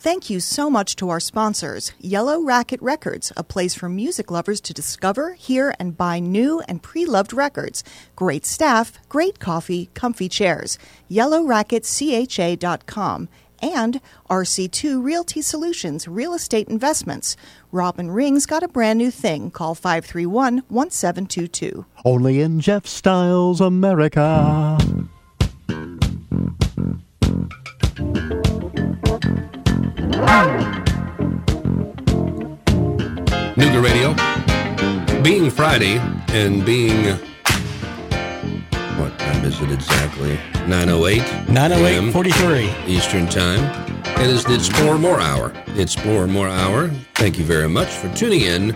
Thank you so much to our sponsors Yellow Racket Records, a place for music lovers to discover, hear, and buy new and pre loved records. Great staff, great coffee, comfy chairs. YellowRacketCHA.com. And RC2 Realty Solutions, Real Estate Investments. Robin Ring's got a brand new thing. Call 531 1722. Only in Jeff Styles America. Nooga Radio. Being Friday and being what time is it exactly? 908 908 43. Eastern Time. It is the Explore More Hour. Explore More Hour. Thank you very much for tuning in,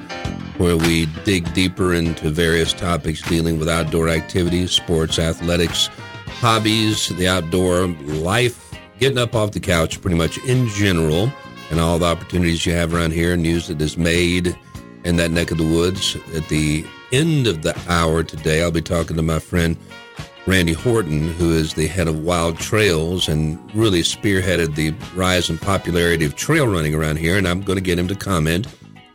where we dig deeper into various topics dealing with outdoor activities, sports, athletics, hobbies, the outdoor life, getting up off the couch pretty much in general, and all the opportunities you have around here, news that is made in that neck of the woods. At the end of the hour today, I'll be talking to my friend Randy Horton, who is the head of Wild Trails and really spearheaded the rise in popularity of trail running around here. And I'm going to get him to comment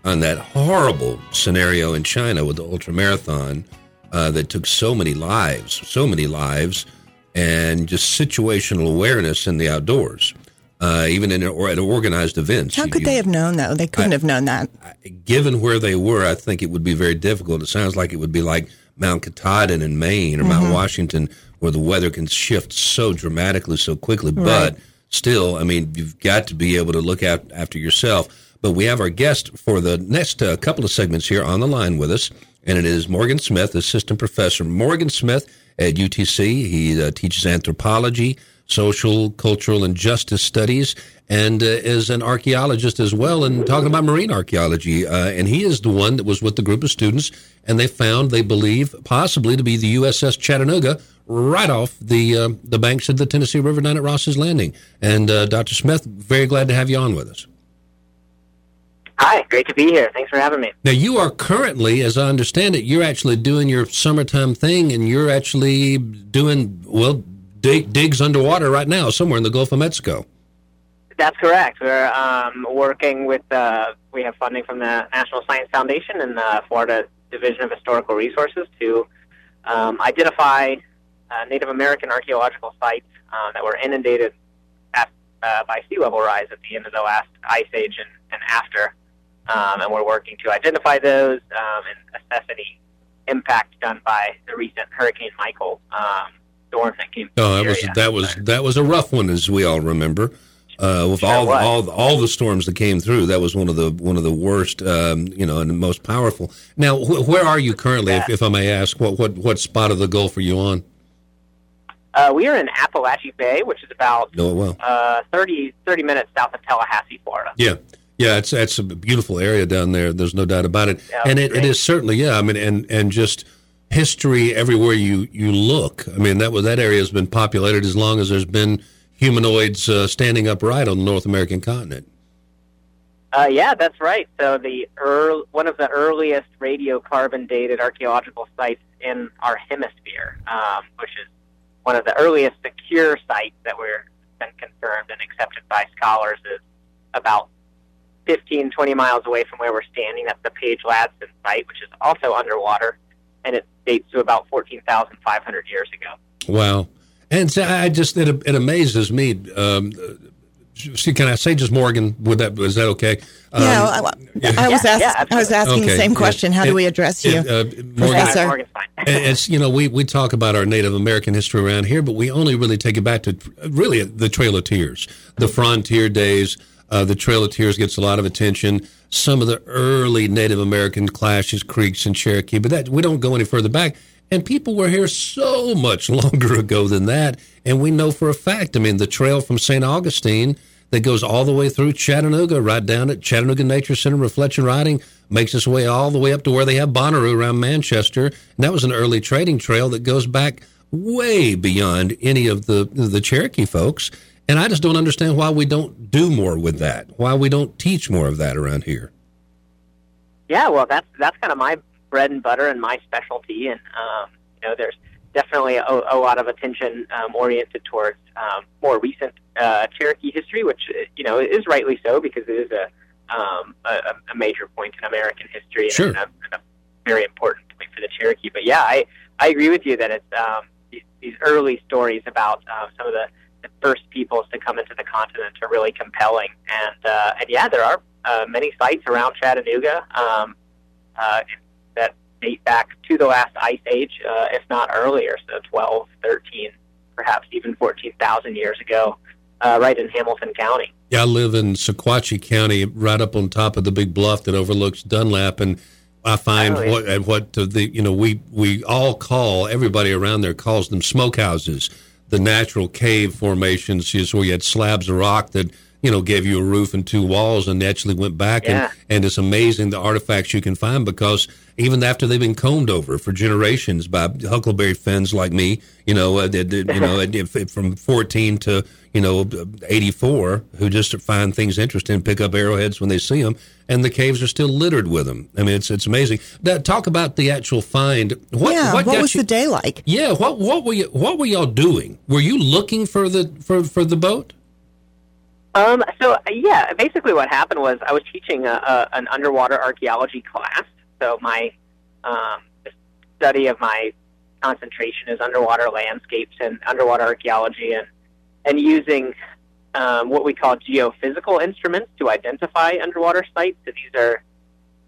on that horrible scenario in China with the ultra marathon uh, that took so many lives, so many lives, and just situational awareness in the outdoors. Uh, even in or at organized events. How could you, they have known, though? They couldn't I, have known that. Given where they were, I think it would be very difficult. It sounds like it would be like Mount Katahdin in Maine or mm-hmm. Mount Washington, where the weather can shift so dramatically, so quickly. Right. But still, I mean, you've got to be able to look out after yourself. But we have our guest for the next uh, couple of segments here on the line with us, and it is Morgan Smith, assistant professor. Morgan Smith at UTC. He uh, teaches anthropology social, cultural, and justice studies, and uh, is an archaeologist as well, and talking about marine archaeology. Uh, and he is the one that was with the group of students, and they found, they believe, possibly to be the USS Chattanooga right off the uh, the banks of the Tennessee River down at Ross's Landing. And uh, Dr. Smith, very glad to have you on with us. Hi, great to be here. Thanks for having me. Now, you are currently, as I understand it, you're actually doing your summertime thing, and you're actually doing well dig, digs underwater right now, somewhere in the Gulf of Mexico. That's correct. We're um, working with, uh, we have funding from the National Science Foundation and the Florida Division of Historical Resources to um, identify uh, Native American archaeological sites uh, that were inundated at, uh, by sea level rise at the end of the last ice age and, and after. Um, and we're working to identify those um, and assess any impact done by the recent Hurricane Michael. Um, storm that came. Oh, that was that was that was a rough one, as we all remember. Uh, with sure all all all the storms that came through, that was one of the one of the worst, um, you know, and the most powerful. Now, wh- where are you currently, if, if, I may ask? What what what spot of the Gulf are you on? Uh, we are in Apalachee Bay, which is about well. uh, 30, 30 minutes south of Tallahassee, Florida. Yeah, yeah, it's it's a beautiful area down there. There's no doubt about it, yeah, and it, it is certainly yeah. I mean, and and just history everywhere you, you look. I mean, that was that area has been populated as long as there's been humanoids uh, standing upright on the North American continent. Uh, yeah, that's right. So the early, one of the earliest radiocarbon dated archaeological sites in our hemisphere, um, which is one of the earliest secure sites that we're been confirmed and accepted by scholars, is about 15, 20 miles away from where we're standing. That's the Page Ladson site, which is also underwater and it dates to about 14,500 years ago. Wow. And so I just, it, it amazes me. Um, see, can I say just Morgan? Would that, is that okay? Um, yeah, I, I, was yeah, yeah, I was asking okay. the same question. How it, do we address you, it, uh, Professor? Morgan, it's, you know, we, we talk about our Native American history around here, but we only really take it back to really the Trail of Tears, the frontier days. Uh, the Trail of Tears gets a lot of attention some of the early Native American clashes, Creeks and Cherokee, but that we don't go any further back. And people were here so much longer ago than that. And we know for a fact, I mean, the trail from St. Augustine that goes all the way through Chattanooga, right down at Chattanooga Nature Center, Reflection Riding, makes its way all the way up to where they have Bonnaroo around Manchester. And that was an early trading trail that goes back way beyond any of the the Cherokee folks. And I just don't understand why we don't do more with that. Why we don't teach more of that around here. Yeah, well, that's that's kind of my bread and butter and my specialty. And um, you know, there's definitely a, a lot of attention um, oriented towards um, more recent uh, Cherokee history, which you know is rightly so because it is a um, a, a major point in American history Sure. and, a, and a very important point for the Cherokee. But yeah, I I agree with you that it's um, these, these early stories about uh, some of the, the first peoples to come into the continent are really compelling. And uh, and yeah, there are uh, many sites around Chattanooga um, uh, that date back to the last ice age, uh, if not earlier, so 12, 13, perhaps even 14,000 years ago, uh, right in Hamilton County. Yeah, I live in Sequatchie County, right up on top of the big bluff that overlooks Dunlap, and I find Oh, yeah. what and what the you know we we all call everybody around there calls them smokehouses, the natural cave formations, just where you had slabs of rock that you know gave you a roof and two walls, and naturally went back, Yeah. and and it's amazing the artifacts you can find because even after they've been combed over for generations by Huckleberry Finns like me, you know, uh, you know, from 14 to you know 84, who just find things interesting, pick up arrowheads when they see them, and the caves are still littered with them. I mean, it's it's amazing. Now, talk about the actual find. What, yeah, what, got was you, the day like? Yeah, what what were you what were y'all doing? Were you looking for the for for the boat? Um, so yeah, basically what happened was I was teaching a, a, an underwater archaeology class. So my um, study of my concentration is underwater landscapes and underwater archaeology, and and using um, what we call geophysical instruments to identify underwater sites. So these are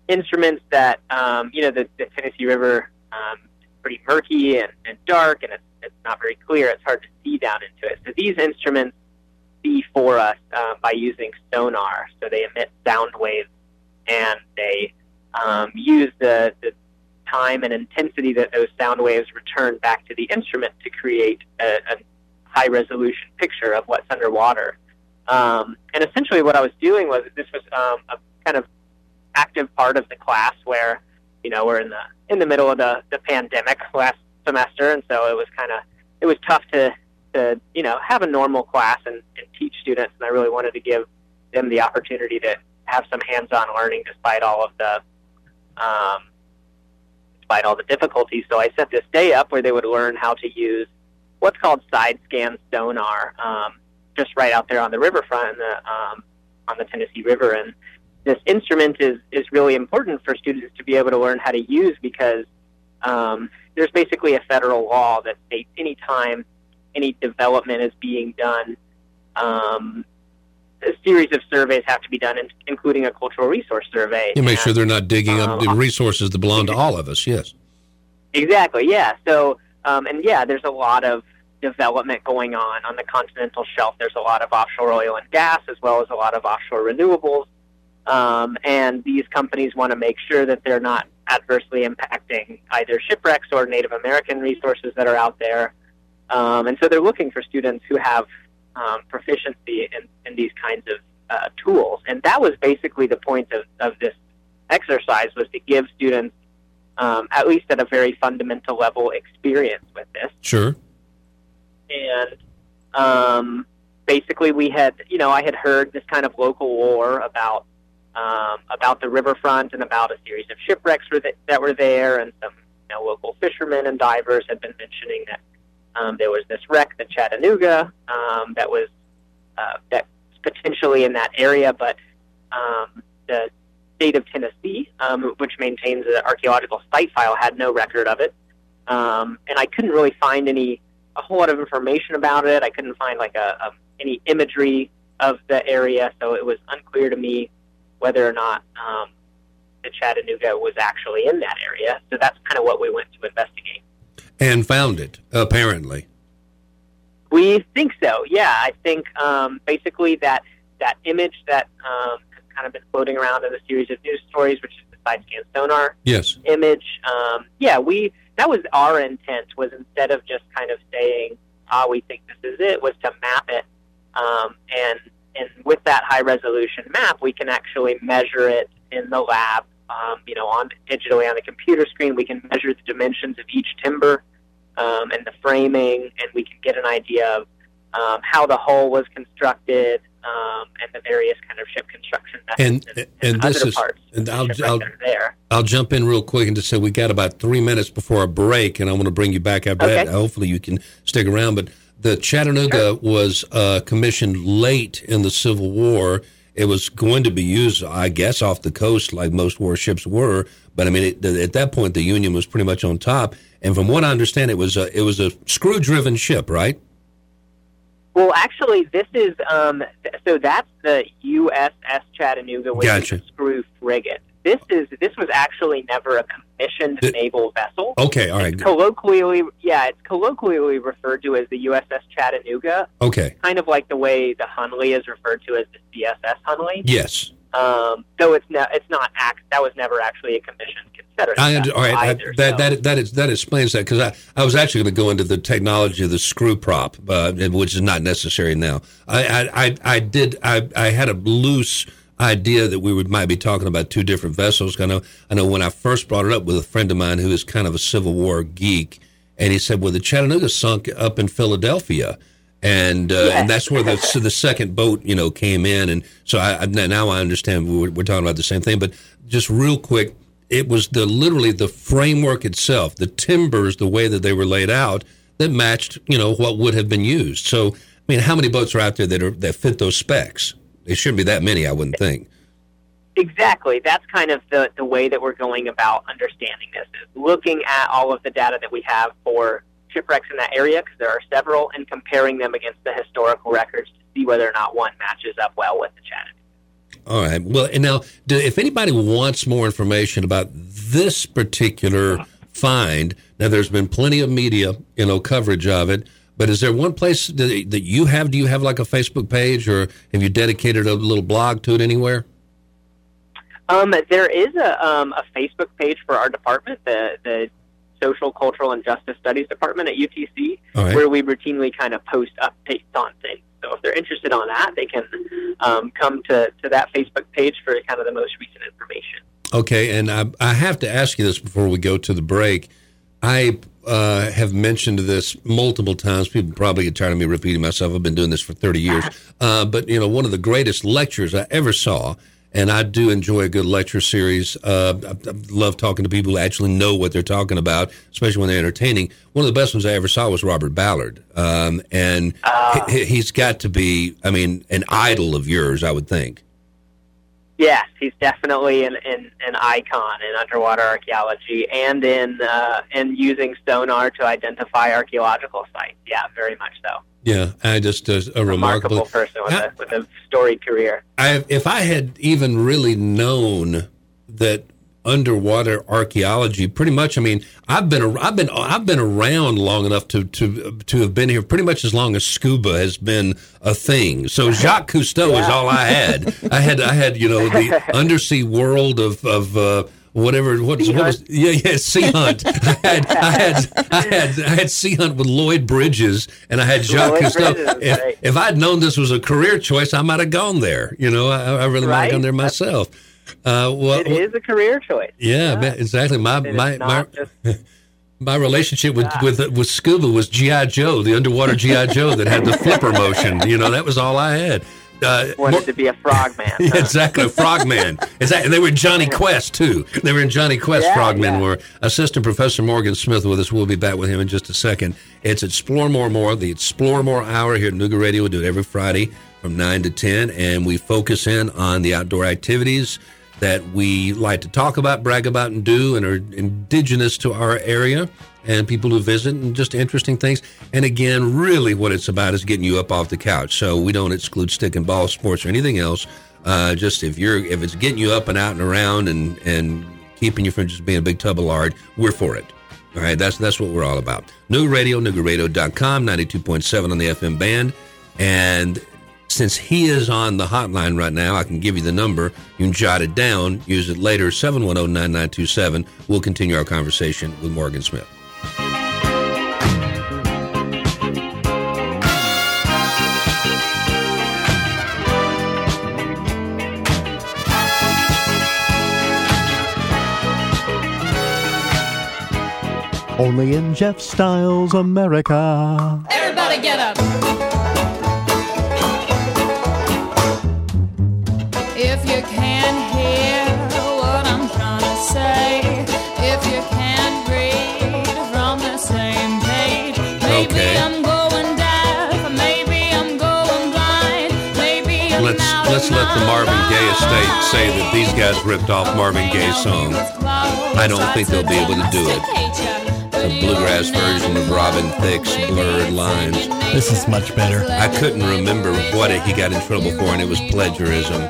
instruments that um, you know the, the Tennessee River um, is pretty murky and, and dark, and it's, it's not very clear. It's hard to see down into it. So these instruments see for us uh, by using sonar. So they emit sound waves, and they um, use the, the time and intensity that those sound waves return back to the instrument to create a, a high resolution picture of what's underwater. Um, and essentially, what I was doing was this was um, a kind of active part of the class where you know we're in the in the middle of the, the pandemic last semester, and so it was kind of it was tough to to you know have a normal class and, and teach students, and I really wanted to give them the opportunity to have some hands-on learning despite all of the um, despite all the difficulties. So I set this day up where they would learn how to use what's called side scan sonar, um, just right out there on the riverfront, the, um, on the Tennessee River, and this instrument is is really important for students to be able to learn how to use because um, there's basically a federal law that states any time any development is being done, um, a series of surveys have to be done, including a cultural resource survey. You make And- sure they're not digging up um, the resources that belong to all of us. Yes. Exactly. Yeah. So, um, and yeah, there's a lot of development going on on the continental shelf. There's a lot of offshore oil and gas, as well as a lot of offshore renewables. Um, and these companies want to make sure that they're not adversely impacting either shipwrecks or Native American resources that are out there. Um, and so they're looking for students who have um, proficiency in, in these kinds of uh, tools. And that was basically the point of, of this exercise was to give students um, at least at a very fundamental level, experience with this. Sure. And um, basically, we had, you know, I had heard this kind of local lore about um, about the riverfront and about a series of shipwrecks were that, that were there, and some you know, local fishermen and divers had been mentioning that um, there was this wreck, the Chattanooga, um, that was uh, that potentially in that area, but um, the state of Tennessee, um, which maintains an archaeological site file, had no record of it, um, and I couldn't really find any a whole lot of information about it. I couldn't find like a, a any imagery of the area, so it was unclear to me whether or not um, the Chattanooga was actually in that area. So that's kind of what we went to investigate. And found it, apparently. We think so. Yeah, I think um, basically that that image that um, has kind of been floating around in a series of news stories, which is the side scan sonar Yes. image. Um, yeah, we that was our intent was instead of just kind of saying, "Ah, we think this is it," was to map it, um, and and with that high resolution map, we can actually measure it in the lab. Um, you know, on digitally on a computer screen, we can measure the dimensions of each timber um, and the framing, and we can get an idea of um, how the hull was constructed um, and the various kind of ship construction methods And and, and this other is parts and I'll, I'll that are there. I'll jump in real quick and just say we got about three minutes before a break, and I want to bring you back after Okay. that. Hopefully, you can stick around. But the Chattanooga was uh, commissioned late in the Civil War. It was going to be used, I guess, off the coast like most warships were. But I mean, it, at that point, the Union was pretty much on top. And from what I understand, it was a, it was a screw-driven ship, right? Well, actually, this is um, th- so that's the USS Chattanooga, which Gotcha. is a screw frigate. This is this was actually never a commissioned Th- naval vessel. Okay, all right, It's colloquially, yeah, it's colloquially referred to as the USS Chattanooga, okay, kind of like the way the Hunley is referred to as the CSS Hunley. yes. Um, though it's not, it's not act. That was never actually a commissioned Confederate. I under, all right. I- either, that, so- that that is, that explains that because I, I was actually going to go into the technology of the screw prop, uh, which is not necessary now. I I, I, I did I, I had a loose idea that we would might be talking about two different vessels. I know I know when I first brought it up with a friend of mine who is kind of a Civil War geek, and he said, "Well, the Chattanooga sunk up in Philadelphia." And uh, Yes. and that's where the so the second boat you know came in, and so I I- now I understand we're, we're talking about the same thing. But just real quick, it was the literally the framework itself, the timbers, the way that they were laid out that matched, you know, what would have been used. So, I mean, how many boats are out there that are that fit those specs? There shouldn't be that many, I wouldn't think. Exactly. That's kind of the, the way that we're going about understanding this is looking at all of the data that we have for shipwrecks in that area, because there are several, and comparing them against the historical records to see whether or not one matches up well with the Chattanooga. All right. Well, and now, do, if anybody wants more information about this particular find, now there's been plenty of media, you know, coverage of it. But is there one place that, that you have? Do you have like a Facebook page, or have you dedicated a little blog to it anywhere? Um, there is a, um, a Facebook page for our department, the, the Social, Cultural, and Justice Studies Department at UTC, right. where we routinely kind of post updates on things. So if they're interested on that, they can um, come to, to that Facebook page for kind of the most recent information. Okay, and I, I have to ask you this before we go to the break. I uh, have mentioned this multiple times. People probably get tired of me repeating myself. I've been doing this for 30 years. Uh, but, you know, one of the greatest lectures I ever saw, and I do enjoy a good lecture series. Uh, I, I love talking to people who actually know what they're talking about, especially when they're entertaining. One of the best ones I ever saw was Robert Ballard. Um, and he, he's got to be, I mean, an idol of yours, I would think. Yes, he's definitely an, an, an icon in underwater archaeology and in uh, in using sonar to identify archaeological sites. Yeah, very much so. Yeah, I just uh, a Remarkable remarkable person with How- a with a storied career. I, if I had even really known that underwater archaeology, pretty much, I mean, I've been I've been I've been around long enough to to to have been here pretty much as long as scuba has been a thing. So Jacques Cousteau is all I had. I had I had you know the undersea world of of. Uh, Whatever, what, what was, yeah, yeah, Sea Hunt. I had, I had, I had, I had Sea Hunt with Lloyd Bridges, and I had Jacques Cousteau. If, great. if I'd known this was a career choice, I might have gone there. You know, I, I really might have gone there myself. Uh, well, It is a career choice. yeah, man, exactly. My It my my, just my relationship with, with with scuba was GI Joe, the underwater GI Joe that had the flipper motion. You know, that was all I had. Uh, wanted more- to be a frogman. yeah, huh? exactly, Frogman. Exactly, and they were Jonny Quest too. They were in Jonny Quest. Yeah, Frogmen yeah. were. Assistant Professor Morgan Smith with us. We'll be back with him in just a second. It's Explore More More, the Explore More Hour here at Nooga Radio. We do it every Friday from nine to ten, and we focus in on the outdoor activities that we like to talk about, brag about, and do, and are indigenous to our area. And people who visit and just interesting things. And again, really what it's about is getting you up off the couch. So we don't exclude stick and ball sports or anything else. Uh, just if you're if it's getting you up and out and around and and keeping you from just being a big tub of lard, we're for it. All right, that's that's what we're all about. New Radio, NoogaRadio.com, 92.7 on the FM band. And since he is on the hotline right now, I can give you the number. You can jot it down, use it later, 710 9927. We'll continue our conversation with Morgan Smith. Only in Jeff Styles America. Everybody get up. Let's let the Marvin Gaye estate say that these guys ripped off Marvin Gaye's song. I don't think they'll be able to do it. A bluegrass version of Robin Thicke's Blurred Lines. This is much better. I couldn't remember what he got in trouble for, and it was plagiarism.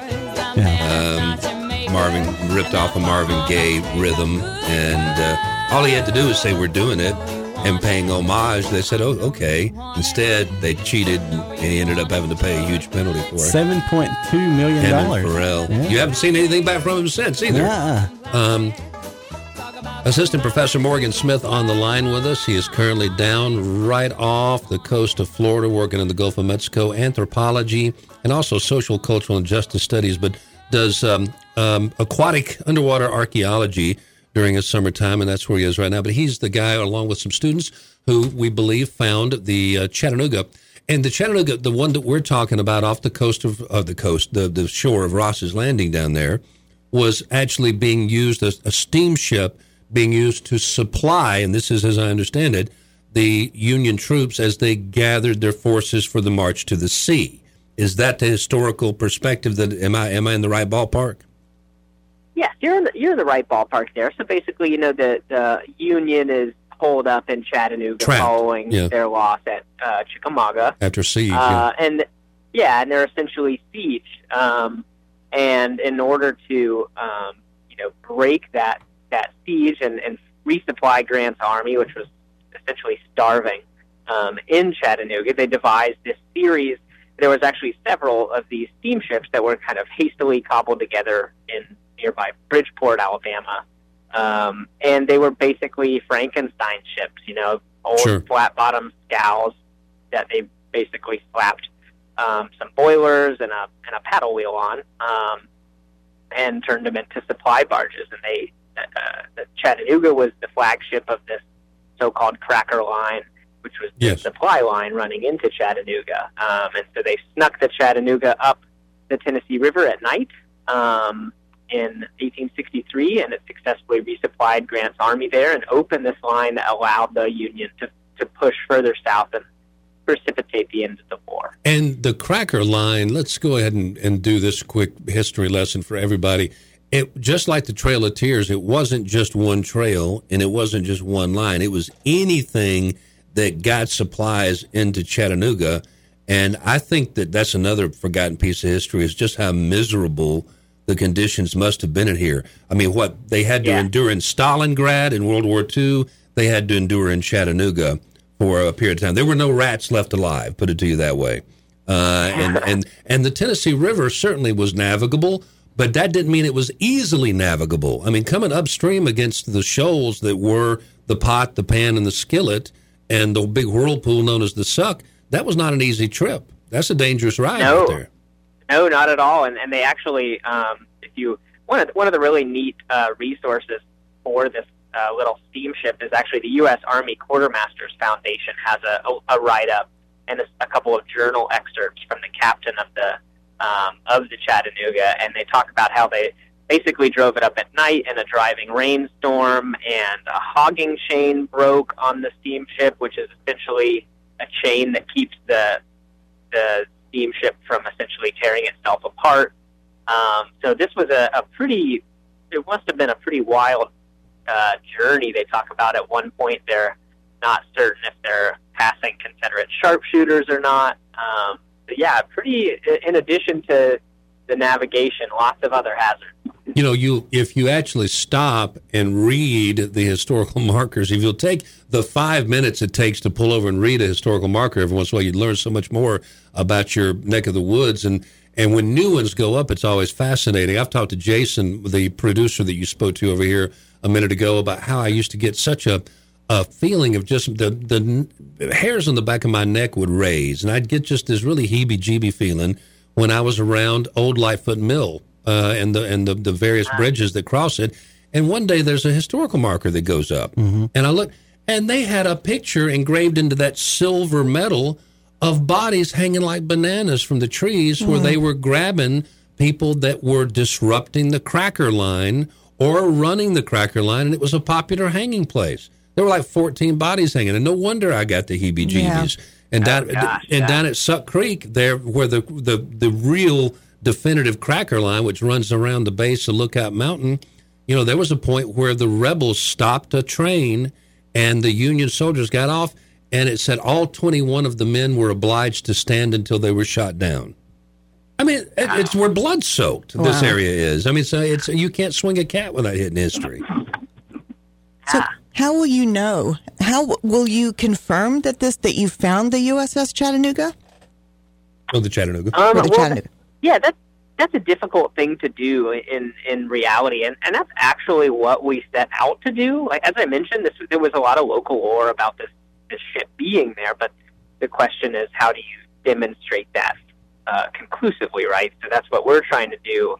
Yeah. Um, Marvin ripped off a Marvin Gaye rhythm, and uh, all he had to do was say, "We're doing it." And paying homage, they said, "Oh, okay." Instead, they cheated, and he ended up having to pay a huge penalty for it. Seven point two million dollars. Pharrell. Yeah. You haven't seen anything back from him since either. Yeah. Um, Assistant Professor Morgan Smith on the line with us. He is currently down right off the coast of Florida, working in the Gulf of Mexico, anthropology, and also social, cultural, and justice studies, but does um, um, aquatic underwater archaeology during his summertime, and that's where he is right now. But he's the guy, along with some students, who we believe found the uh, Chattanooga. And the Chattanooga, the one that we're talking about off the coast of, of the coast, the, the shore of Ross's Landing down there, was actually being used as a steamship being used to supply, and this is as I understand it, the Union troops as they gathered their forces for the march to the sea. Is that the historical perspective? That am I am I in the right ballpark? Yes, you're in the, you're in the right ballpark there. So basically, you know, the the Union is holed up in Chattanooga Trapped, following yeah. their loss at uh, Chickamauga. After siege, Uh, and yeah, and they're essentially sieged. Um, and in order to um, you know break that that siege and, and resupply Grant's army, which was essentially starving um, in Chattanooga, they devised this series. There was actually several of these steamships that were kind of hastily cobbled together in nearby Bridgeport, Alabama. Um, and they were basically Frankenstein ships, you know, old Sure. flat bottom scows that they basically slapped um, some boilers and a and a paddle wheel on, um, and turned them into supply barges. And they uh, the Chattanooga was the flagship of this so-called Cracker Line, which was the supply line running into Chattanooga. Um, and so they snuck the Chattanooga up the Tennessee River at night. Um, in 1863, and it successfully resupplied Grant's army there and opened this line that allowed the Union to, to push further south and precipitate the end of the war. And the cracker line, let's go ahead and, and do this quick history lesson for everybody. It just like the Trail of Tears, it wasn't just one trail and it wasn't just one line. It was anything that got supplies into Chattanooga. And I think that that's another forgotten piece of history is just how miserable the conditions must have been in here. I mean, what they had to Yeah. endure in Stalingrad in World War II, they had to endure in Chattanooga for a period of time. There were no rats left alive, put it to you that way. Uh, and, and, and the Tennessee River certainly was navigable, but that didn't mean it was easily navigable. I mean, coming upstream against the shoals that were the pot, the pan, and the skillet, and the big whirlpool known as the Suck, that was not an easy trip. That's a dangerous ride No. out there. No, not at all. And, and they actually, um, if you one of the, one of the really neat uh, resources for this uh, little steamship is actually the U.S. Army Quartermasters Foundation has a, a, a write up and a, a couple of journal excerpts from the captain of the um, of the Chattanooga, and they talk about how they basically drove it up at night in a driving rainstorm, and a hogging chain broke on the steamship, which is essentially a chain that keeps the the steamship from essentially tearing itself apart. Um, so this was a, a pretty, it must have been a pretty wild uh, journey. They talk about at one point they're not certain if they're passing Confederate sharpshooters or not. Um, but yeah, pretty. In addition to the navigation, lots of other hazards. You know, you if you actually stop and read the historical markers, if you'll take the five minutes it takes to pull over and read a historical marker every once in a while, you'd learn so much more about your neck of the woods. And and when new ones go up, it's always fascinating. I've talked to Jason, the producer that you spoke to over here a minute ago, about how I used to get such a a feeling of just the the hairs on the back of my neck would raise, and I'd get just this really heebie-jeebie feeling when I was around Old Lightfoot Mill uh, and the and the, the various bridges that cross it. And one day there's a historical marker that goes up, and I look, and they had a picture engraved into that silver metal of bodies hanging like bananas from the trees, where they were grabbing people that were disrupting the cracker line or running the cracker line, and it was a popular hanging place. There were like 14 bodies hanging, and no wonder I got the heebie-jeebies. And down, gosh, and yeah. down at Suck Creek, there where the, the the real definitive cracker line, which runs around the base of Lookout Mountain, you know, there was a point where the rebels stopped a train, and the Union soldiers got off, and it said all 21 of the men were obliged to stand until they were shot down. I mean, it, it's where blood soaked this area is. I mean, so it's you can't swing a cat without hitting history. So, how will you know? How will you confirm that this that you found the USS Chattanooga Oh, the Chattanooga. Um, or the well, Chattanooga? Yeah, that's that's a difficult thing to do in in reality, and and that's actually what we set out to do. Like as I mentioned, this there was a lot of local lore about this this ship being there, but the question is, how do you demonstrate that uh, conclusively, right? So that's what we're trying to do,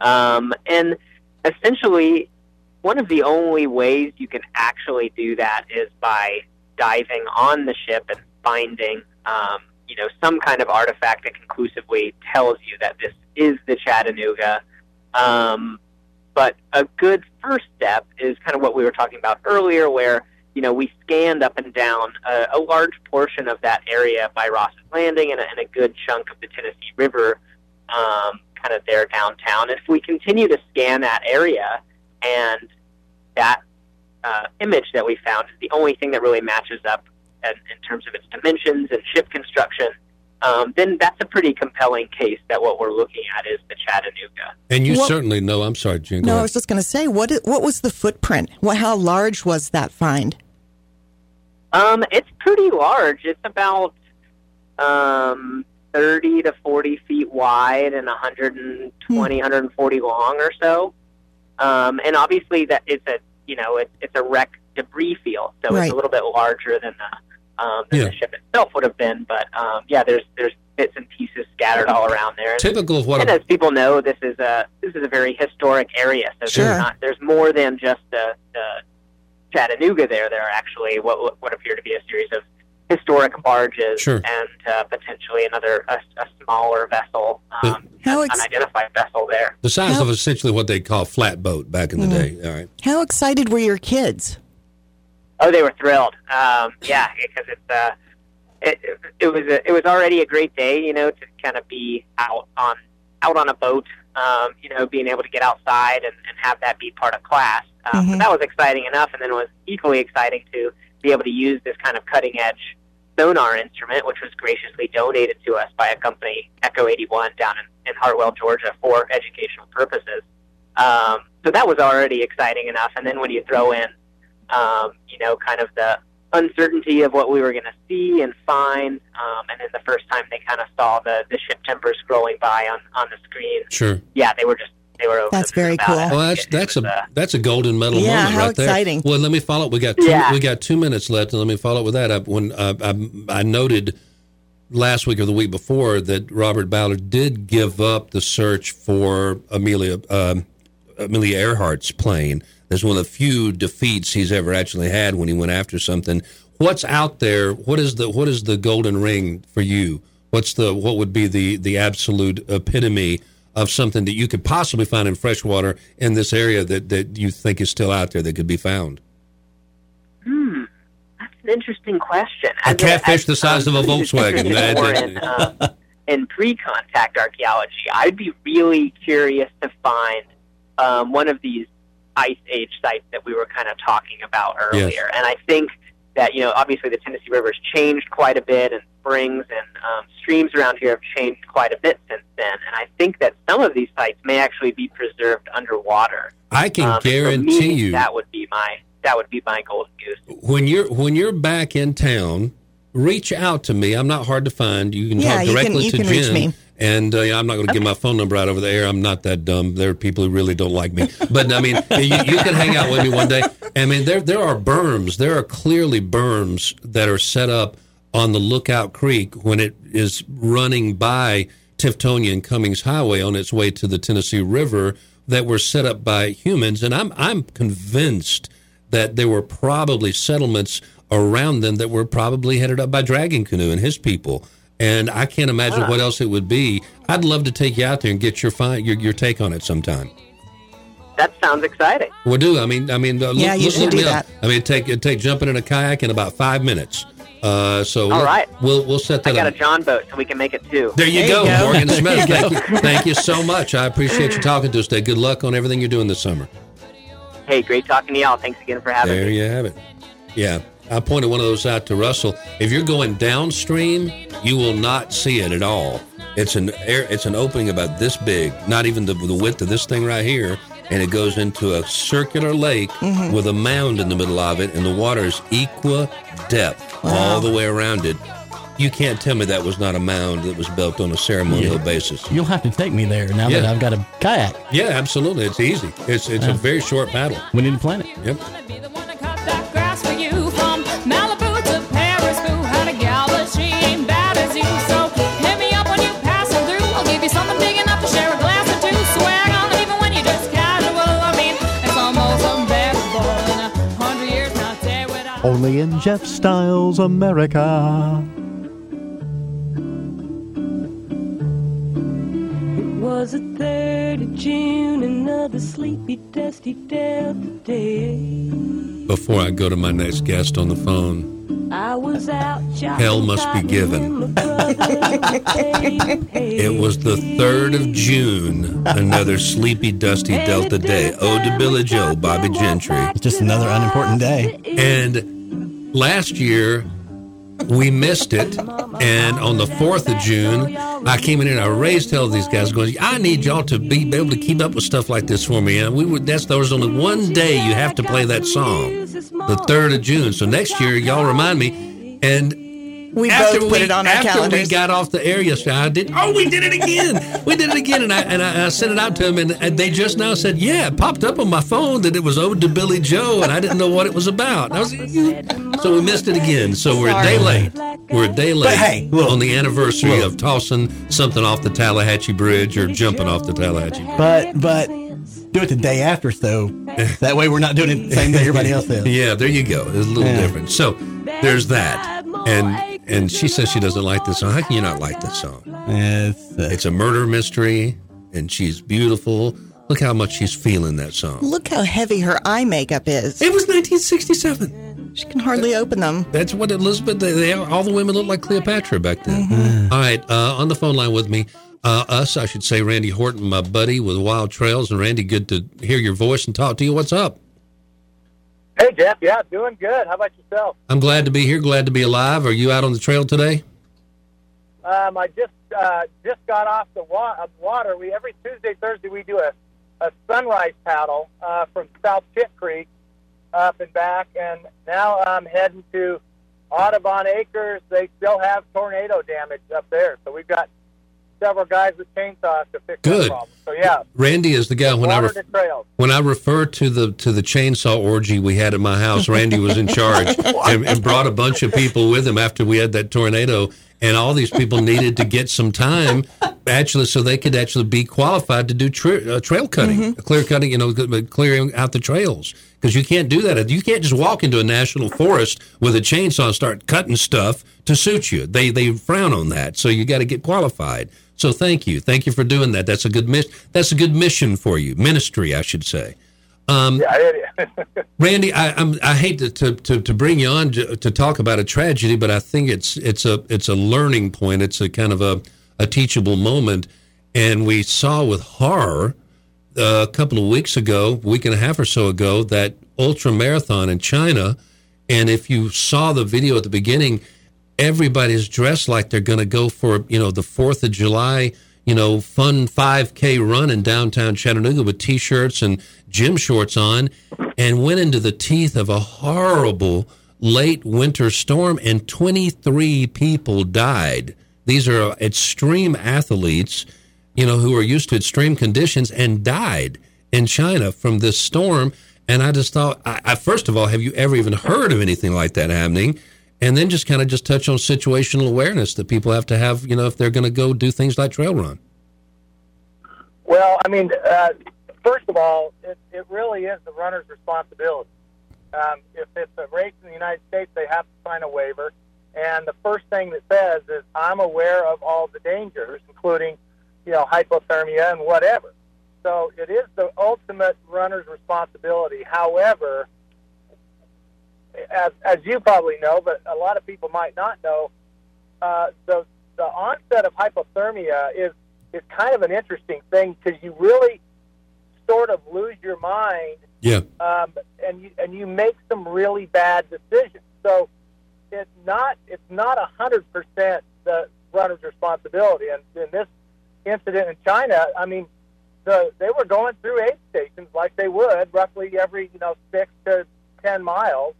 um, and essentially, one of the only ways you can actually do that is by diving on the ship and finding, um, you know, some kind of artifact that conclusively tells you that this is the Chattanooga. Um, but a good first step is kind of what we were talking about earlier, where you know we scanned up and down a, a large portion of that area by Ross's Landing and a, and a good chunk of the Tennessee River, um, kind of there downtown. If we continue to scan that area, and that uh, image that we found is the only thing that really matches up in, in terms of its dimensions and ship construction, um, then that's a pretty compelling case that what we're looking at is the Chattanooga. And you Well- certainly know. I'm sorry, June. go No, I was just going to say what what was the footprint? What how large was that find? Um, it's pretty large. It's about um, 30 to 40 feet wide and 120, 140 long or so. Um, and obviously that it's a, you know, it, it's a wreck debris field, so Right. it's a little bit larger than the, um, than Yeah. the ship itself would have been. But um, yeah, there's there's bits and pieces scattered all around there. Typical of what and a, as people know, this is a this is a very historic area. So Sure. there's not there's more than just the, the Chattanooga there. There are actually what what appear to be a series of historic barges Sure. and uh, potentially another a, a smaller vessel, um, How an ex- unidentified vessel there. the size How- of essentially what they call flatboat back in the day. All right. How excited were your kids? Oh, they were thrilled. Um, yeah, because it's uh, it, it was a, it was already a great day, you know, to kind of be out on out on a boat, um, you know, being able to get outside and, and have that be part of class. Um, so Mhm. that was exciting enough, and then it was equally exciting to be able to use this kind of cutting edge sonar instrument, which was graciously donated to us by a company, Echo 81, down in, in Hartwell, Georgia, for educational purposes. Um, so that was already exciting enough, and then when you throw in um, you know, kind of the uncertainty of what we were going to see and find. Um, and then the first time they kind of saw the, the ship timbers scrolling by on, on the screen, Sure. yeah, they were just, they were over That's very cool. it. Well, that's It- it that's was, a uh, that's a golden medal Yeah, moment how right there. exciting. Well, let me follow. Up. We got two, Yeah. we got two minutes left, and let me follow up with that. I, when uh, I, I noted last week or the week before that Robert Ballard did give up the search for Amelia um, Amelia Earhart's plane. That's one of the few defeats he's ever actually had when he went after something. What's out there? What is the what is the golden ring for you? What's the what would be the the absolute epitome of something that you could possibly find in freshwater in this area that that you think is still out there that could be found? hmm, that's an interesting question. A As catfish the size um, of a Volkswagen. more in, um, in pre-contact archaeology, I'd be really curious to find um, one of these ice age sites that we were kind of talking about earlier. And I think that you know, obviously, the Tennessee River's changed quite a bit, and springs and um, streams around here have changed quite a bit since then. And I think that some of these sites may actually be preserved underwater. I can Um, and for guarantee me, you that would be my that would be my golden goose. when you're when you're back in town, reach out to me. I'm not hard to find. You can Yeah, talk you can- directly you to can Jen. reach me. And uh, I'm not going to give my phone number out over the air. I'm not that dumb. There are people who really don't like me. But I mean, you, you can hang out with me one day. I mean, there there are berms. There are clearly berms that are set up on the Lookout Creek when it is running by Tiftonia and Cummings Highway on its way to the Tennessee River that were set up by humans. And I'm I'm convinced that there were probably settlements around them that were probably headed up by Dragging Canoe and his people. And I can't imagine what else it would be. I'd love to take you out there and get your fi- your, your take on it sometime. that sounds exciting. We'll do. I mean, I mean, uh, Yeah, look, you look- should look do me up. that. I mean, take it take jumping in a kayak in about five minutes. Uh, so all right, we'll- right. we'll we'll set I that got a. John boat, so we can make it too. There you There go, you go. Morgan Smith. Thank you, thank you so much. I appreciate you talking to us today. Good luck on everything you're doing this summer. Hey, great talking to y'all. Thanks again for having There me. There you have it. Yeah, I pointed one of those out to Russell. If you're going downstream, you will not see it at all. It's an air. It's an opening about this big, not even the, the width of this thing right here, and it goes into a circular lake mm-hmm. with a mound in the middle of it, and the water is equa depth all the way around it. You can't tell me that was not a mound that was built on a ceremonial basis. You'll have to take me there now that I've got a kayak. Yeah, absolutely. It's easy. It's it's a very short paddle. We need to plan it. Yep. Only in Jeff Styles America. It was the 3rd of June, another sleepy, dusty Delta day. Before I go to my next guest on the phone, I was out Hell must be given. with my brother. Hey, hey. It was the 3rd of June, another sleepy, dusty Delta day. Ode to Billie Joe, Bobbie Gentry. It's just another unimportant day. And last year, we missed it. And on the 4th of June, I came in and I raised hell these guys going, I need y'all to be, be able to keep up with stuff like this for me. And we would, that's, there was only one day you have to play that song, the 3rd of June. So next year, y'all remind me. And We after both put we, it on our after calendars. we got off the air yesterday, I did. Oh, we did it again. we did it again, and I and I, I sent it out to them, and, and they just now said, "Yeah, it popped up on my phone that it was ode to Billie Joe, and I didn't know what it was about." I was, so we missed it again. So we're a day late. We're a day late But hey, look, on the anniversary look. of tossing something off the Tallahatchie Bridge or jumping off the Tallahatchie. Bridge. But but do it the day after, so that way we're not doing it the same day everybody else is. Yeah, there you go. It's a little Yeah. different. So there's that, and and she says she doesn't like this song. How can you not like this song? It's, uh, It's a murder mystery, and she's beautiful. Look how much she's feeling that song. Look how heavy her eye makeup is. It was 1967. She can hardly open them. That's what Elizabeth. They, they all the women looked like Cleopatra back then. All right, uh, on the phone line with me, uh, us, I should say, Randy Horton, my buddy with Wild Trails, and Randy, good to hear your voice and talk to you. What's up? Hey, Jeff. Yeah, doing good. How about yourself? I'm glad to be here. Glad to be alive. Are you out on the trail today? Um, I just uh, just got off the wa- water. We every Tuesday, Thursday we do a, a sunrise paddle uh, from South Pit Creek up and back, and now I'm heading to Audubon Acres. They still have tornado damage up there, so we've got several guys with chainsaws to fix Good. that problem. So yeah, Randy is the guy when I water ref- when I refer to the to the chainsaw orgy we had at my house, Randy was in charge and, and brought a bunch of people with him after we had that tornado. And all these people needed to get some time, actually, so they could actually be qualified to do tra- uh, trail cutting, clear cutting, you know, clearing out the trails. Because you can't do that. You can't just walk into a national forest with a chainsaw and start cutting stuff to suit you. They they frown on that. So you got to get qualified. So thank you, thank you for doing that. That's a good miss. That's a good mission for you, ministry, I should say. Um, Yeah. Randy, I, I'm, I hate to, to, to, to bring you on to, to talk about a tragedy, but I think it's it's a it's a learning point. It's a kind of a, a teachable moment, and we saw with horror uh, a couple of weeks ago, week and a half or so ago, that ultra marathon in China. And if you saw the video at the beginning, everybody's dressed like they're going to go for you know the Fourth of July, you know, fun 5K run in downtown Chattanooga with t-shirts and gym shorts on, and went into the teeth of a horrible late winter storm, and 23 people died. These are extreme athletes, you know, who are used to extreme conditions and died in China from this storm. And I just thought, I, I, first of all, have you ever even heard of anything like that happening? And then just kind of just touch on situational awareness that people have to have, you know, if they're going to go do things like trail run. Well, I mean, uh, first of all, it, it really is the runner's responsibility. Um, if it's a race in the United States, they have to sign a waiver. And the first thing that says is, I'm aware of all the dangers, including, you know, hypothermia and whatever. so it is the ultimate runner's responsibility. However, as as you probably know, but a lot of people might not know, uh, the the onset of hypothermia is is kind of an interesting thing because you really sort of lose your mind Yeah. um, and you and you make some really bad decisions. So it's not it's not a hundred percent the runner's responsibility. And in this incident in China, I mean, the they were going through aid stations like they would roughly every you know six to ten miles,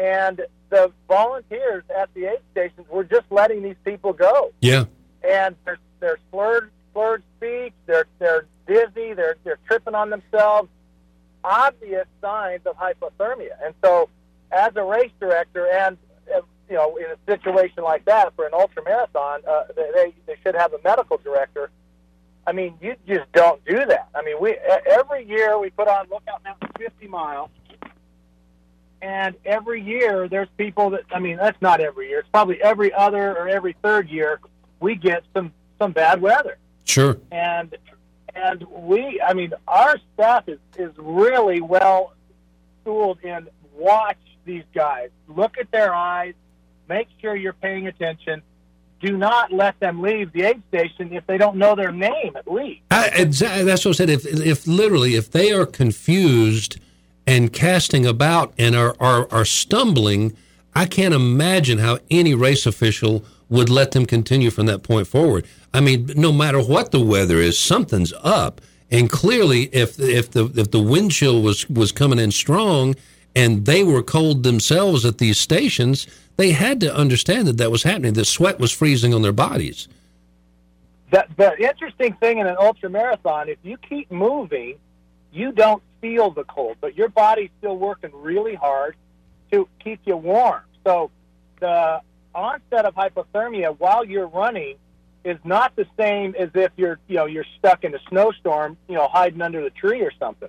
and the volunteers at the aid stations were just letting these people go Yeah. and they're they're slurred slurred speech. They're they're dizzy. They're they're tripping on themselves. Obvious signs of hypothermia. And so, as a race director, and you know, in a situation like that for an ultra marathon, uh, they they should have a medical director. I mean, you just don't do that. I mean, we every year we put on Lookout Mountain 50 miles, and every year there's people that I mean, that's not every year. It's probably every other or every third year we get some some bad weather, Sure. and and we I mean, our staff is is really well schooled in watch these guys, look at their eyes, make sure you're paying attention. Do not let them leave the aid station if they don't know their name at least. I, exactly. That's what I said. If, if literally, if they are confused and casting about and are, are, are stumbling, I can't imagine how any race official would let them continue from that point forward. I mean, no matter what the weather is, something's up. And clearly, if if the if the wind chill was was coming in strong, and they were cold themselves at these stations, they had to understand that that was happening. That sweat was freezing on their bodies. The, the interesting thing in an ultra marathon, if you keep moving, you don't feel the cold, but your body's still working really hard to keep you warm. So the onset of hypothermia while you're running is not the same as if you're you know you're stuck in a snowstorm, you know, hiding under the tree or something.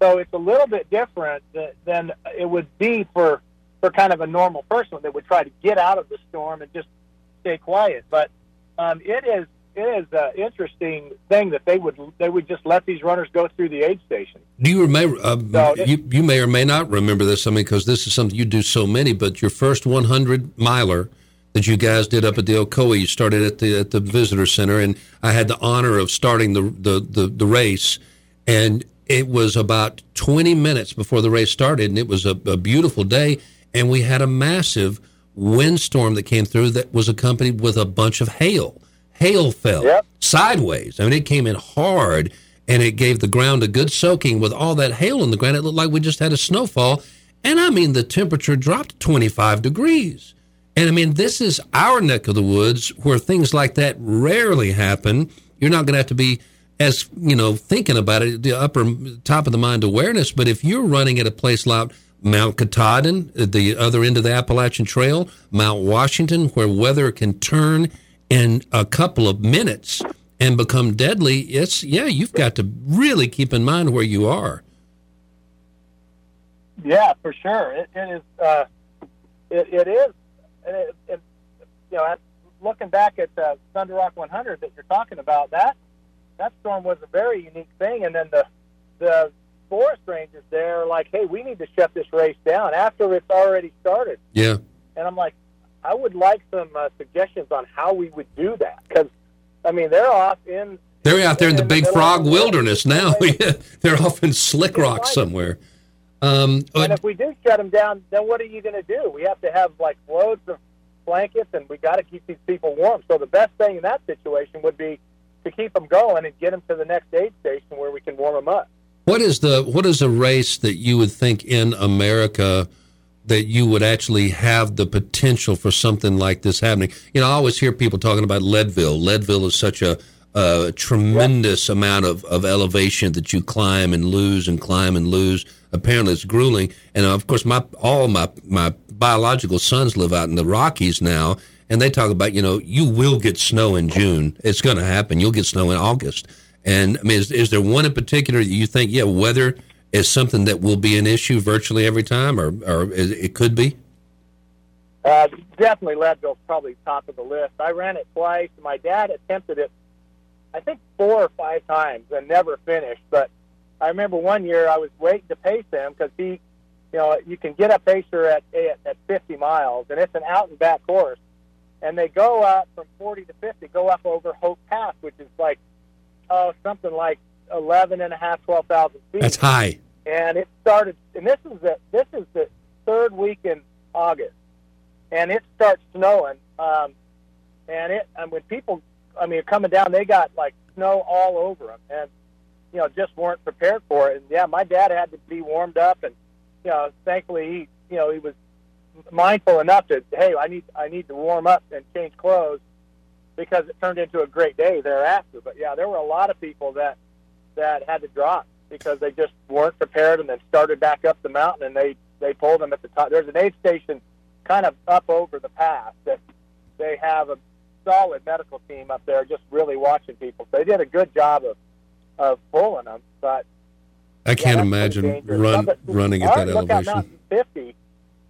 So it's a little bit different than it would be for for kind of a normal person that would try to get out of the storm and just stay quiet. But um, it is it is an interesting thing that they would they would just let these runners go through the aid station. Do you remember? Uh, No, it- you you may or may not remember this. I mean, because this is something you do so many. But your first 100 miler that you guys did up at the Ocoee, you started at the at the visitor center, and I had the honor of starting the the the, the race, and it was about 20 minutes before the race started, and it was a, a beautiful day, and we had a massive windstorm that came through that was accompanied with a bunch of hail. Hail fell Yep. sideways. I mean, it came in hard and it gave the ground a good soaking with all that hail in the ground. It looked like we just had a snowfall. And I mean, the temperature dropped 25 degrees. And I mean, this is our neck of the woods where things like that rarely happen. You're not going to have to be as, you know, thinking about it, the upper top of the mind awareness. But if you're running at a place like Mount Katahdin, at the other end of the Appalachian Trail, Mount Washington, where weather can turn in a couple of minutes and become deadly, it's, yeah, you've got to really keep in mind where you are. Yeah, for sure. It, it is. Uh, it, it is. And it, it, you know, looking back at uh, Thunder Rock 100 that you're talking about, that that storm was a very unique thing. And then the the forest rangers there are like, hey, we need to shut this race down after it's already started. Yeah. And I'm like, I would like some uh, suggestions on how we would do that because, I mean, they're off in. They're out there in the Big middle Frog the Wilderness now. They're off in Slick Rock somewhere. Um, And if we do shut them down, then what are you going to do? We have to have like loads of blankets, and we got to keep these people warm. So the best thing in that situation would be to keep them going and get them to the next aid station where we can warm them up. What is the what is a race that you would think in America that you would actually have the potential for something like this happening? You know, I always hear people talking about Leadville. Leadville is such a, a tremendous amount of, of elevation that you climb and lose and climb and lose. Apparently, it's grueling. And of course, my all my my biological sons live out in the Rockies now, and they talk about you know you will get snow in June. It's going to happen. You'll get snow in August. And I mean, is, is there one in particular that you think, yeah, weather is something that will be an issue virtually every time, or or it could be? Uh, definitely, Leadville's probably top of the list. I ran it twice. My dad attempted it I think four or five times and never finished. But I remember one year I was waiting to pace him because he, you know, you can get a pacer at, at at 50 miles, and it's an out and back course, and they go up from 40 to 50, go up over Hope Pass, which is like, oh, something like 11 and a half, 12,000 feet. That's high. and it started. And this is the this is the third week in August, and it starts snowing. Um, and it and when people, I mean, coming down, they got like snow all over them, and you know, just weren't prepared for it. And yeah, my dad had to be warmed up, and you know, thankfully he, you know, he was mindful enough to, hey, I need I need to warm up and change clothes because it turned into a great day thereafter. But yeah, there were a lot of people that that had to drop because they just weren't prepared and then started back up the mountain and they they pulled them at the top. There's an aid station kind of up over the pass that they have a solid medical team up there just really watching people. So they did a good job of of pulling them, but I can't that's imagine run, But running at that elevation. Mountain 50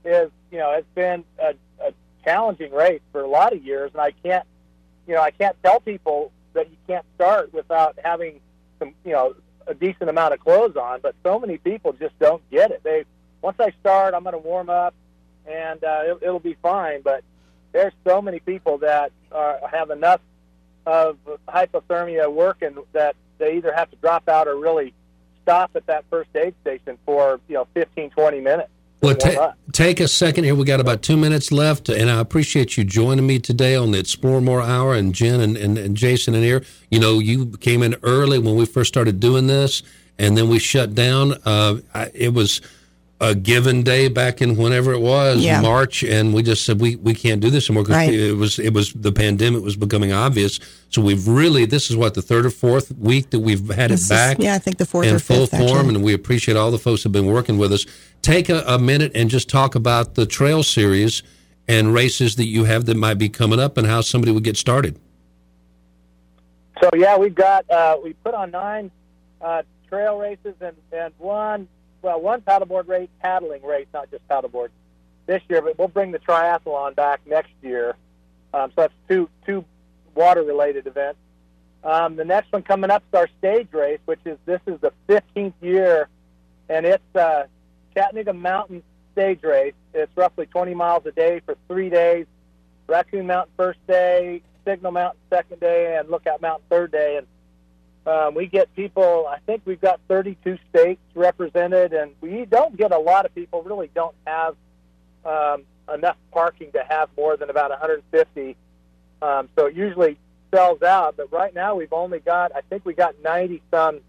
is, you know, it's been a, a challenging race for a lot of years, and I can't, you know, I can't tell people that you can't start without having some, you know, a decent amount of clothes on. But so many people just don't get it. They once I start, I'm going to warm up, and uh, it, it'll be fine. But there's so many people that are, have enough of hypothermia working that they either have to drop out or really stop at that first aid station for you know 15 20 minutes Well, ta- take a second here. We got about two minutes left, and I appreciate you joining me today on the Explore More Hour. And Jen and, and, and Jason in here. You know, you came in early when we first started doing this, and then we shut down. Uh, I, it was a given day back in whenever it was Yeah. March, and we just said we, we can't do this anymore because Right. it was it was the pandemic was becoming obvious. So we've really this is what the third or fourth week that we've had This it is- back yeah, I think the fourth in or full fifth, form, actually. and we appreciate all the folks that have been working with us. Take a, a minute and just talk about the trail series and races that you have that might be coming up, and how somebody would get started. so yeah we've got uh, we put on nine uh, trail races and, and one well one paddleboard race paddling race not just paddleboard this year but we'll bring the triathlon back next year um, so that's two two water related events um, the next one coming up is our stage race which is this is the 15th year and it's uh, Chattanooga Mountain Stage Race. It's roughly 20 miles a day for three days. Raccoon Mountain first day, Signal Mountain second day, and Lookout Mountain third day. And um, we get people. I think we've got 32 states represented, and we don't get a lot of people. Really, don't have um, enough parking to have more than about 150. Um, so it usually sells out. But right now, we've only got. I think we got 90 some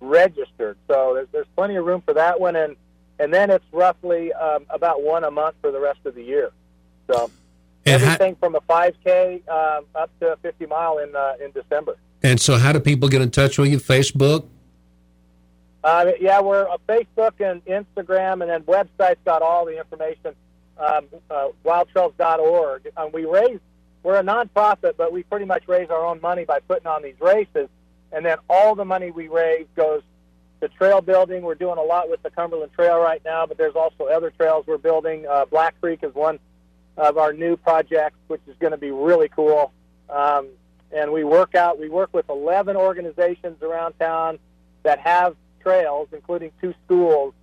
registered. So there's, there's plenty of room for that one, and and then it's roughly um, about one a month for the rest of the year. So And, how, everything from a 5K um, up to a 50 mile in uh, in December. and so, how do people get in touch with you? Facebook. Uh, yeah, we're on Facebook and Instagram, and then website's got all the information. Um, uh, wildtrails.org. Um, we raise. We're a nonprofit, but we pretty much raise our own money by putting on these races, and then all the money we raise goes to trail building. We're doing a lot with the Cumberland Trail right now, but there's also other trails we're building. Uh, Black Creek is one of our new project, which is going to be really cool. Um, and we work out. We work with 11 organizations around town that have trails, including two schools,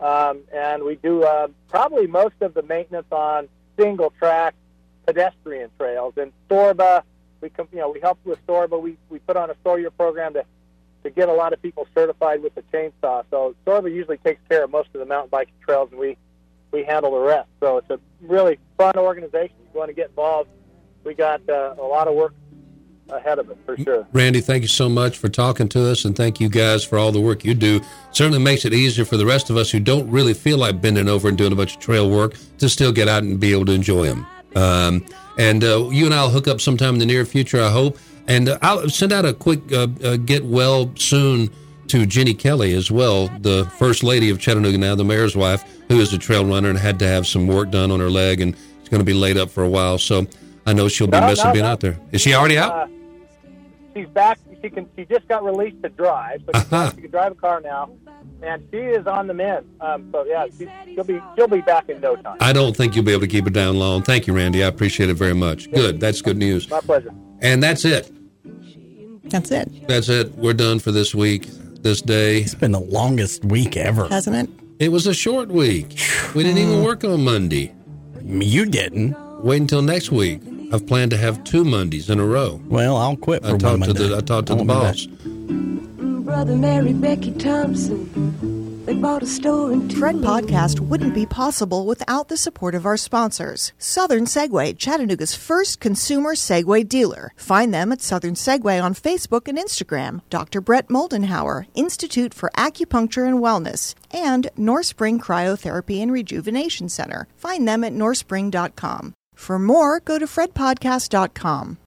um, and we do uh, probably most of the maintenance on single track pedestrian trails. And SORBA, we com- you know we help with SORBA. We we put on a Sawyer program to to get a lot of people certified with the chainsaw. So SORBA usually takes care of most of the mountain biking trails, and we we handle the rest. So it's a really fun organization. If you want to get involved, we got uh, a lot of work ahead of us for sure. Randy, thank you so much for talking to us, and thank you guys for all the work you do. Certainly makes it easier for the rest of us who don't really feel like bending over and doing a bunch of trail work to still get out and be able to enjoy them. Um, and uh, you and I'll hook up sometime in the near future, I hope. And uh, I'll send out a quick uh, uh, get well soon to Jenny Kelly as well, the first lady of Chattanooga now, the mayor's wife, who is a trail runner and had to have some work done on her leg and is going to be laid up for a while. So I know she'll be No, missing no, being no. out there. Is she already out? Uh, she's back. She can. She just got released to drive, so Uh-huh. she can drive a car now, and she is on the mend. Um, so yeah, she, she'll be she'll be back in no time. I don't think you'll be able to keep her down long. Thank you, Randy. I appreciate it very much. Good. That's good news. My pleasure. And that's it. That's it, That's it. We're done for this week, this day. It's been the longest week ever. hasn't it? It was a short week. We didn't even work on Monday. You didn't. Wait until next week. I've planned to have two Mondays in a row. Well, I'll quit for I one talked to the I talked to I the boss. Brother Mary Becky Thompson, they bought a store in Fred Podcast wouldn't be possible without the support of our sponsors. Southern Segway, Chattanooga's first consumer Segway dealer. Find them at Southern Segway on Facebook and Instagram. Dr. Brett Moldenhauer, Institute for Acupuncture and Wellness, and North Spring Cryotherapy and Rejuvenation Center. Find them at northspring.com. For more, go to fredpodcast.com.